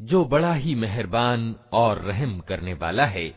जो बड़ा ही मेहरबान और रहम करने वाला है।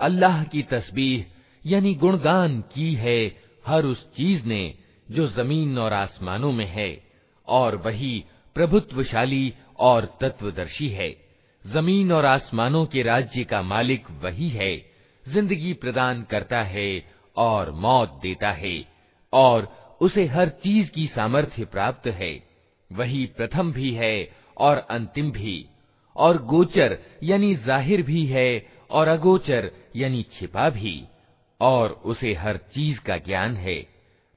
अल्लाह की तस्बीह, यानी गुणगान की है हर उस चीज़ ने जो ज़मीन और आसमानों में है, और वही प्रभुत्वशाली और तत्वदर्शी है। ज़मीन और आसमानों के राज्य का मालिक वही है, ज़िंदगी प्रदान करता है और मौत देता है, और उसे हर चीज़ की सामर्थ्य प्राप्त है। वही प्रथम भी है और अंतिम भी। और गोचर यानी ज़ाहिर भी है और अगोचर यानी छिपा भी, और उसे हर चीज़ का ज्ञान है।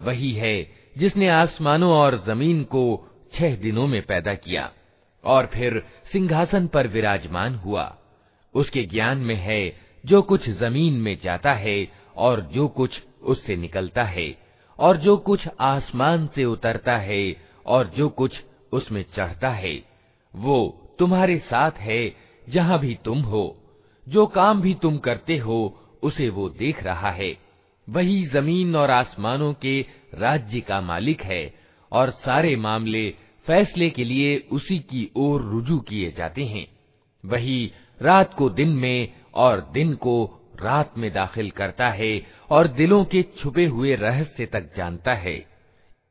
वही है जिसने आसमानों और जमीन को छह दिनों में पैदा किया और फिर सिंहासन पर विराजमान हुआ उसके ज्ञान में है जो कुछ जमीन में जाता है और जो कुछ उससे निकलता है और जो कुछ आसमान से उतरता है और जो कुछ उसमें चढ़ता है, वो तुम्हारे साथ है जहाँ भी तुम हो। जो काम भी तुम करते हो, उसे वो देख रहा है। वही ज़मीन और आसमानों के राज्य का मालिक है और सारे मामले फैसले के लिए उसी की ओर रुजू किए जाते हैं। वही रात को दिन में और दिन को रात में दाखिल करता है और दिलों के छुपे हुए रहस्य तक जानता है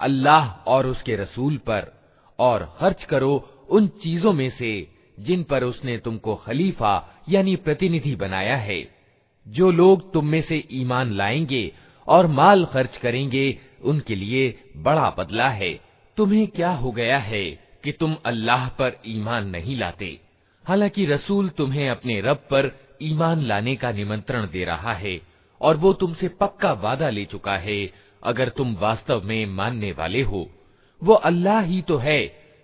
अल्लाह और उसके रसूल पर, और खर्च करो उन चीज़ों में से जिन पर उसने तुमको खलीफा यानी प्रतिनिधि बनाया है। जो लोग तुम में से ईमान लाएँगे और माल खर्च करेंगे, उनके लिए बड़ा बदला है। तुम्हें क्या हो गया है कि तुम अल्लाह पर ईमान नहीं लाते? हालाँकि रसूल तुम्हें अपने रब पर ईमान लाने का निमंत्रण दे रहा है, और वो तुमसे पक्का वादा ले चुका है अगर तुम वास्तव में मानने वाले हो वो अल्लाह ही तो है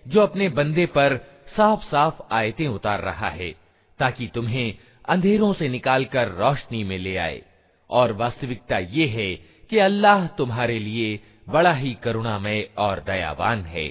जो अपने बंदे पर साफ साफ आयतें उतार रहा है ताकि तुम्हें अंधेरों से निकालकर रोशनी में ले आए और वास्तविकता ये है कि अल्लाह तुम्हारे लिए बड़ा ही करुणामय और दयावान है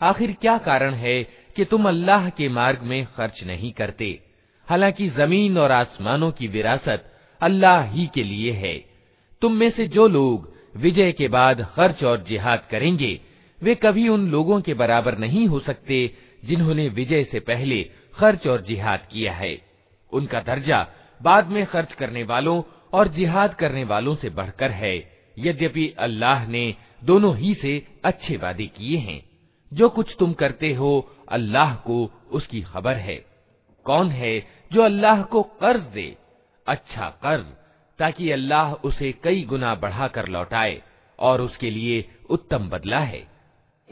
आखिर क्या कारण है कि तुम अल्लाह के मार्ग में खर्च नहीं करते हालांकि जमीन और आसमानों की विरासत अल्लाह ही के लिए है तुम में से जो लोग विजय के बाद खर्च और जिहाद करेंगे वे कभी उन लोगों के बराबर नहीं हो सकते जिन्होंने विजय से पहले खर्च और जिहाद किया है। उनका दर्जा बाद में खर्च करने वालों और जिहाद करने वालों से बढ़कर है। यद्यपि अल्लाह ने दोनों ही से अच्छे वादे किए हैं। जो कुछ तुम करते हो, अल्लाह को उसकी खबर है। कौन है जो अल्लाह को कर्ज दे? अच्छा कर्ज, ताकि अल्लाह उसे कई गुना बढ़ाकर लौटाए और उसके लिए उत्तम बदला है।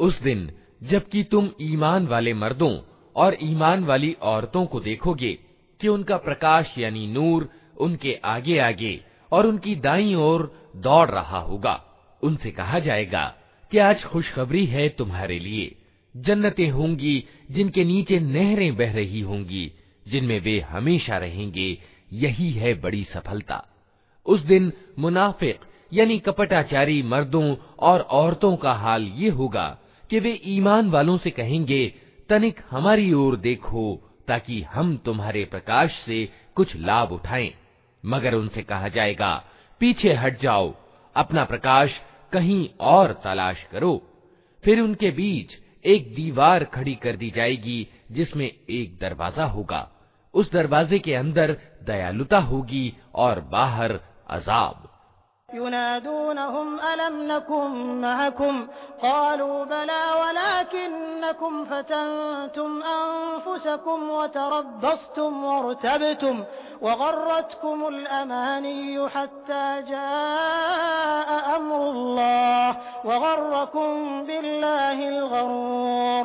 उस दिन जबकि तुम ईमान वाले मर्दों और ईमान वाली औरतों को देखोगे कि उनका प्रकाश यानी नूर उनके आगे आगे और उनकी दाई ओर दौड़ रहा होगा उनसे कहा जाएगा कि आज खुशखबरी है तुम्हारे लिए। जन्नतें होंगी जिनके नीचे नहरें बह रही होंगी, जिनमें वे हमेशा रहेंगे। यही है बड़ी सफलता। उस दिन मुनाफिक, यानी कपटाचारी मर्दों और औरतों का हाल ये होगा कि वे ईमान वालों से कहेंगे, तनिक हमारी ओर देखो, ताकि हम तुम्हारे प्रकाश से कुछ लाभ उठाएँ। मगर उनसे कहा जाएगा, पीछे हट जाओ अपना प्रकाश कहीं और तलाश करो। फिर उनके बीच एक दीवार खड़ी कर दी जाएगी, जिसमें एक दरवाज़ा होगा। उस दरवाजे के अंदर दयालुता होगी और बाहर अजाब। युनादूनहुम, अलम नकुम महकुम क़ालू बला वलाकिन्नकुम फतनतुम अनफुसकुम वतरब्बस्तुम वरतबतुम वगर्रतकुमुल अमानिय्यु हत्ता जाअ अम्रुल्लाह वगर्रकुम बिल्लाहिल गरूर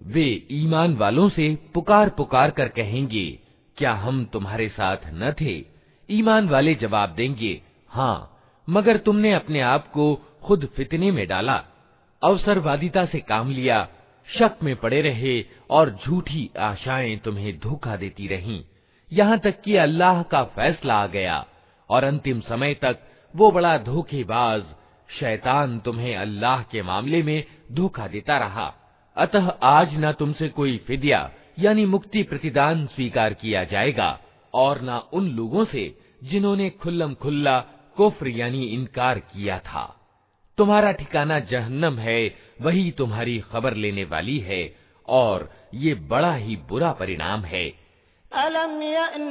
वे ईमान वालों से पुकार पुकार कर कहेंगे क्या हम तुम्हारे साथ न थे ईमान वाले जवाब देंगे हाँ मगर तुमने अपने आप को खुद फितने में डाला, अवसरवादिता से काम लिया, शक में पड़े रहे और झूठी आशाएँ तुम्हें धोखा देती रहीं। यहाँ तक कि अल्लाह का फैसला आ गया और अंतिम समय तक वो बड़ा धोखेबाज शैतान तुम्हें अल्लाह के मामले में धोखा देता रहा। अतः आज न तुमसे कोई फिदिया यानी मुक्ति प्रतिदान स्वीकार किया जाएगा। और न उन लोगों से जिन्होंने खुल्लम खुल्ला कुफ्र यानी इनकार किया था। तुम्हारा ठिकाना जहन्नम है, वही तुम्हारी खबर लेने वाली है, और ये बड़ा ही बुरा परिणाम है। अलम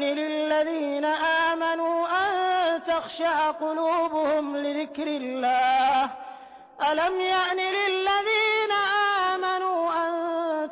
लिल्लज़ीन आमनू अन तख़शअ क़ुलूबुहुम लिज़िक्रिल्लाह। अलम लिल्लज़ीन आमनू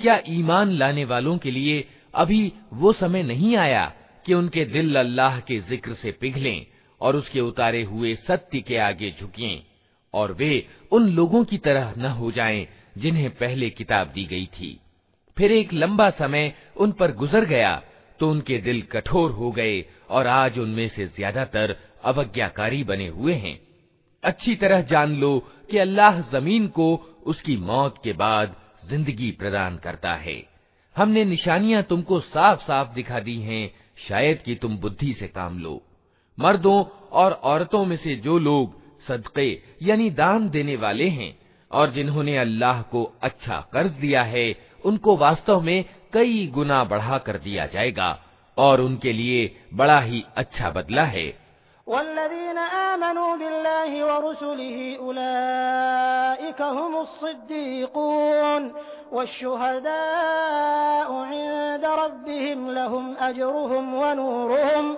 क्या ईमान लाने वालों के लिए अभी वो समय नहीं आया कि उनके दिल अल्लाह के जिक्र से पिघलें और उसके उतारे हुए सत्य के आगे झुकें और वे उन लोगों की तरह न हो जाएं जिन्हें पहले किताब दी गई थी फिर एक लंबा समय उन पर गुजर गया तो उनके दिल कठोर हो गए और आज उनमें से ज़्यादातर अवज्ञाकारी बने हुए हैं। अच्छी तरह जान लो कि अल्लाह ज़मीन को उसकी मौत के बाद ज़िंदगी प्रदान करता है। हमने निशानियाँ तुमको साफ़ साफ़ दिखा दी हैं, शायद कि तुम बुद्धि से काम लो। मर्दों और औरतों में से जो लोग सदक़े, यानी दान देने वाले हैं, और जिन्होंने अल्लाह को अच्छा कर्ज दिया है उनको वास्तव में कई गुना बढ़ा कर दिया जाएगा और उनके लिए बड़ा ही अच्छा बदला है। आमनू बिल्लाहि व रुसुलिहि उलाइका हुमुस्सिद्दीकून वश्शुहदाउ इंद रब्बिहिम लहुम अजरुहुम व नूरुहुम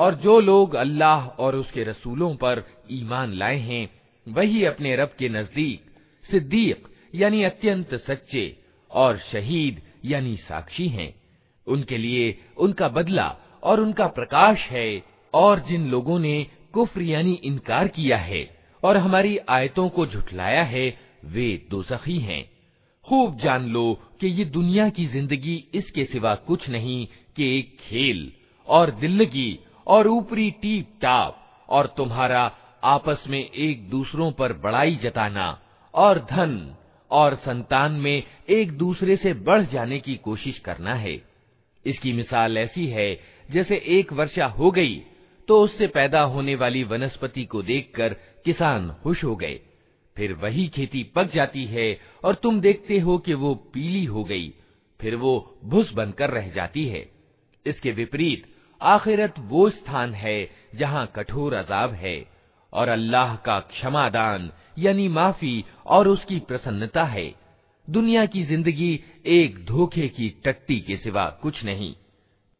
और जो लोग अल्लाह और उसके रसूलों पर ईमान लाए हैं, वही अपने रब के नज़दीक सिद्दीक, यानी अत्यंत सच्चे और शहीद, यानी साक्षी हैं। उनके लिए उनका बदला और उनका प्रकाश है, और जिन लोगों ने कुफ्र, यानी इनकार किया है और हमारी आयतों को झुठलाया है, वे दोजखी हैं। खूब जान लो कि ये दुनिया की ज़िंदगी इसके सिवा कुछ नहीं कि एक खेल और दिल्लगी और ऊपरी टीप टाप और तुम्हारा आपस में एक दूसरों पर बड़ाई जताना, और धन और संतान में एक दूसरे से बढ़ जाने की कोशिश करना है। इसकी मिसाल ऐसी है, जैसे एक वर्षा हो गई तो उससे पैदा होने वाली वनस्पति को देखकर किसान खुश हो गए। फिर वही खेती पक जाती है, और तुम देखते हो कि वो पीली हो गई, फिर वो भुस बनकर रह जाती है। इसके विपरीत आखिरत वो स्थान है जहाँ कठोर अजाब है और अल्लाह का क्षमादान यानी माफी और उसकी प्रसन्नता है दुनिया की जिंदगी एक धोखे की टट्टी के सिवा कुछ नहीं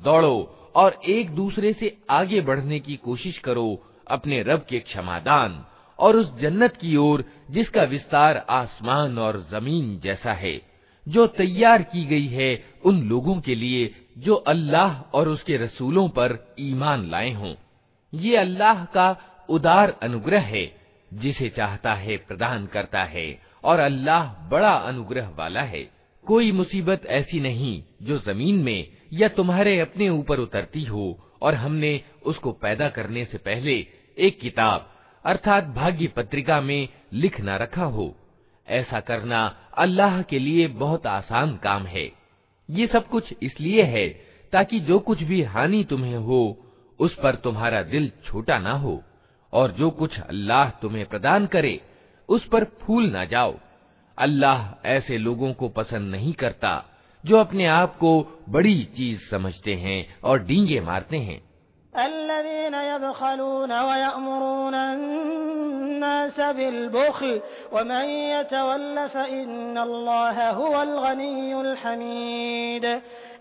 दौड़ो और एक दूसरे से आगे बढ़ने की कोशिश करो अपने रब के क्षमादान और उस जन्नत की ओर जिसका विस्तार आसमान और जमीन जैसा है जो तैयार की गई है उन लोगों के लिए जो अल्लाह और उसके रसूलों पर ईमान लाए हों ये अल्लाह का उदार अनुग्रह है, जिसे चाहता है, प्रदान करता है, और अल्लाह बड़ा अनुग्रह वाला है। कोई मुसीबत ऐसी नहीं, जो ज़मीन में या तुम्हारे अपने ऊपर उतरती हो, और हमने उसको पैदा करने से पहले एक किताब, अर्थात भाग्य पत्रिका में लिख न रखा हो। ऐसा करना अल्लाह के लिए बहुत आसान काम है। ये सब कुछ इसलिए है, ताकि जो कुछ भी हानि तुम्हें हो उस पर तुम्हारा दिल छोटा ना हो, और जो कुछ अल्लाह तुम्हें प्रदान करे, उस पर फूल ना जाओ। अल्लाह ऐसे लोगों को पसंद नहीं करता, जो अपने आप को बड़ी चीज़ समझते हैं और डींगे मारते हैं।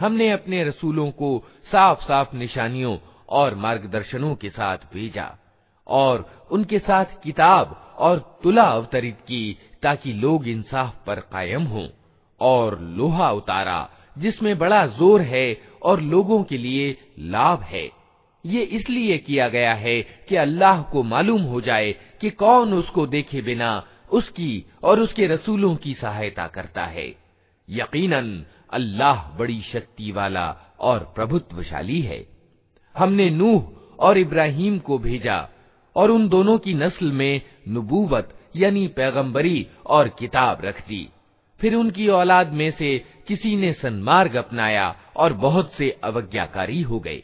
हमने अपने रसूलों को साफ़ साफ़ निशानियों और मार्गदर्शनों के साथ भेजा और उनके साथ किताब और तुला अवतरित की ताकि लोग इंसाफ पर कायम हों और लोहा उतारा, जिसमें बड़ा ज़ोर है और लोगों के लिए लाभ है। ये इसलिए किया गया है कि अल्लाह को मालूम हो जाए कि कौन उसको देखे बिना उसकी और उसके रसूलों की सहायता करता है। यकीनन अल्लाह बड़ी शक्ति वाला और प्रभुत्वशाली है हमने नूह और इब्राहिम को भेजा और उन दोनों की नस्ल में नबूवत यानी पैगंबरी और किताब रख दी फिर उनकी औलाद में से किसी ने सन्मार्ग अपनाया और बहुत से अवज्ञाकारी हो गए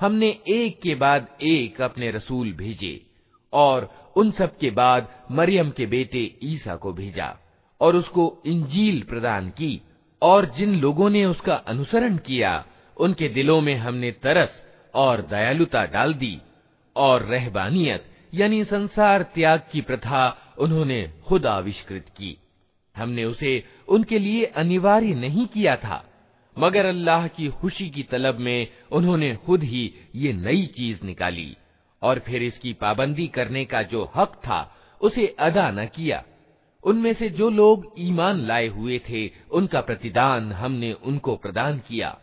हमने एक के बाद एक अपने रसूल भेजे, और उन सब के बाद मरियम के बेटे ईसा को भेजा, और उसको इंजील प्रदान की, और जिन लोगों ने उसका अनुसरण किया, उनके दिलों में हमने तरस और दयालुता डाल दी, और रहबानियत, यानी संसार त्याग की प्रथा उन्होंने खुद आविष्कृत की। हमने उसे उनके लिए अनिवार्य नहीं किया था। मगर अल्लाह की खुशी की तलब में उन्होंने खुद ही ये नई चीज निकाली और फिर इसकी पाबंदी करने का जो हक था उसे अदा न किया उनमें से जो लोग ईमान लाए हुए थे उनका प्रतिदान हमने उनको प्रदान किया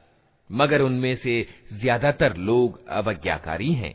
मगर उनमें से ज्यादातर लोग अवज्ञाकारी हैं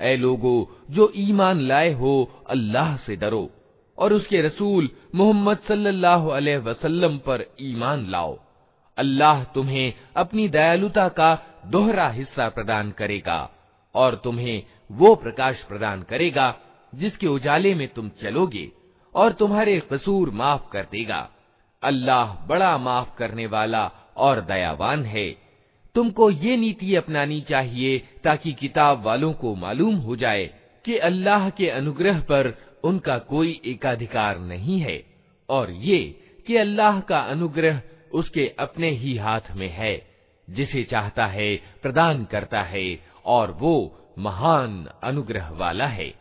ए लोगो, जो ईमान लाए हो, अल्लाह से डरो और उसके रसूल मोहम्मद सल्लल्लाहु अलैहि वसल्लम पर ईमान लाओ। अल्लाह तुम्हें अपनी दयालुता का दोहरा हिस्सा प्रदान करेगा और तुम्हें वो प्रकाश प्रदान करेगा जिसके उजाले में तुम चलोगे और तुम्हारे कसूर माफ़ कर देगा। अल्लाह बड़ा माफ़ करने वाला और दयावान है। तुमको ये नीति अपनानी चाहिए ताकि किताब वालों को मालूम हो जाए कि अल्लाह के अनुग्रह पर उनका कोई एकाधिकार नहीं है और ये कि अल्लाह का अनुग्रह उसके अपने ही हाथ में है, जिसे चाहता है, प्रदान करता है और वो महान अनुग्रह वाला है।